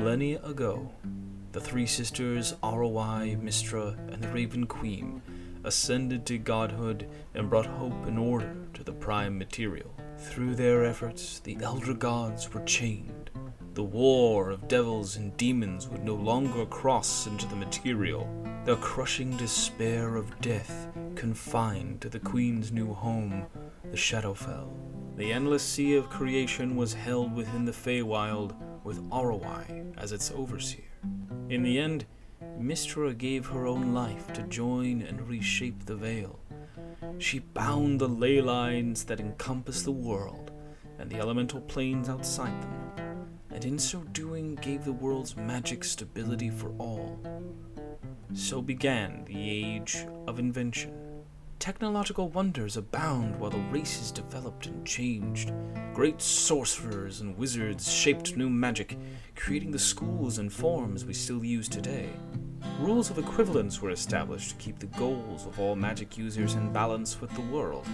Millennia ago, the three sisters Aroi, Mistra, and the Raven Queen ascended to godhood and brought hope and order to the prime material. Through their efforts, the elder gods were chained. The war of devils and demons would no longer cross into the material. The crushing despair of death confined to the queen's new home, the Shadowfell. The endless sea of creation was held within the Feywild, with Arowai as its overseer. In the end, Mistra gave her own life to join and reshape the veil. She bound the ley lines that encompass the world and the elemental planes outside them, and in so doing gave the world's magic stability for all. So began the age of invention. Technological wonders abound while the races developed and changed. Great sorcerers and wizards shaped new magic, creating the schools and forms we still use today. Rules of equivalence were established to keep the goals of all magic users in balance with the world.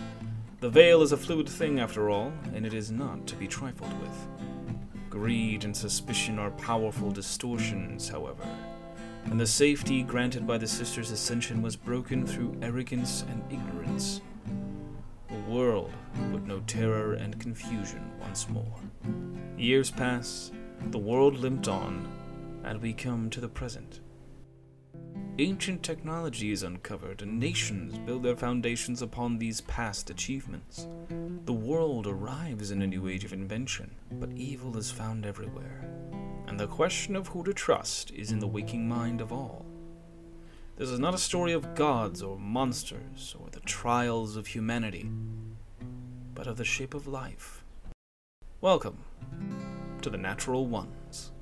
The veil is a fluid thing after all, and it is not to be trifled with. Greed and suspicion are powerful distortions, however, and the safety granted by the sisters' ascension was broken through arrogance and ignorance. The world would know terror and confusion once more. Years pass, the world limped on, and we come to the present. Ancient technology is uncovered, and nations build their foundations upon these past achievements. The world arrives in a new age of invention, but evil is found everywhere. And the question of who to trust is in the waking mind of all. This is not a story of gods or monsters or the trials of humanity, but of the shape of life. Welcome to the Natural Ones.